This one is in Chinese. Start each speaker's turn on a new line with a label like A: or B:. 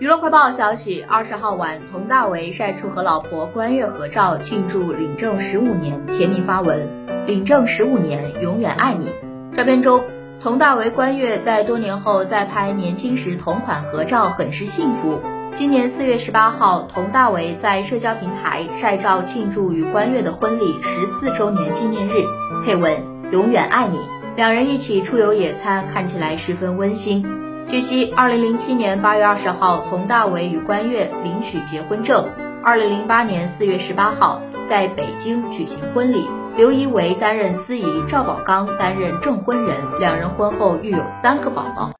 A: 娱乐快报消息，二十号晚，佟大为晒出和老婆关悦合照，庆祝领证十五年，甜蜜发文：“领证十五年，永远爱你。”照片中，佟大为、关悦在多年后再拍年轻时同款合照，很是幸福。今年四月十八号，佟大为在社交平台晒照庆祝与关悦的婚礼十四周年纪念日，配文：“永远爱你。”两人一起出游野餐，看起来十分温馨。据悉，二零零七年八月二十号，佟大为与关悦领取结婚证；二零零八年四月十八号，在北京举行婚礼，刘仪伟担任司仪，赵宝刚担任证婚人，两人婚后育有三个宝宝。